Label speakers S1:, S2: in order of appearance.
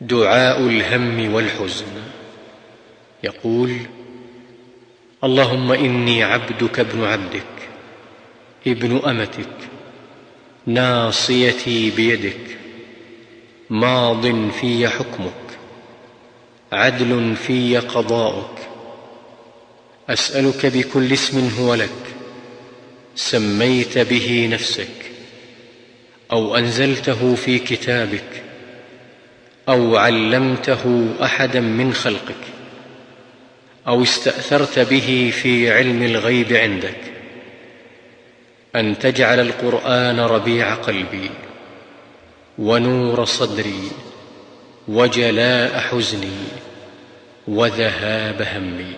S1: دعاء الهم والحزن. يقول اللهم إني عبدك ابن عبدك ابن أمتك ناصيتي بيدك ماض في حكمك عدل في قضاؤك. أسألك بكل اسم هو لك سميت به نفسك أو أنزلته في كتابك. أو علمته أحدا من خلقك أو استأثرت به في علم الغيب عندك أن تجعل القرآن ربيع قلبي ونور صدري وجلاء حزني وذهاب همي.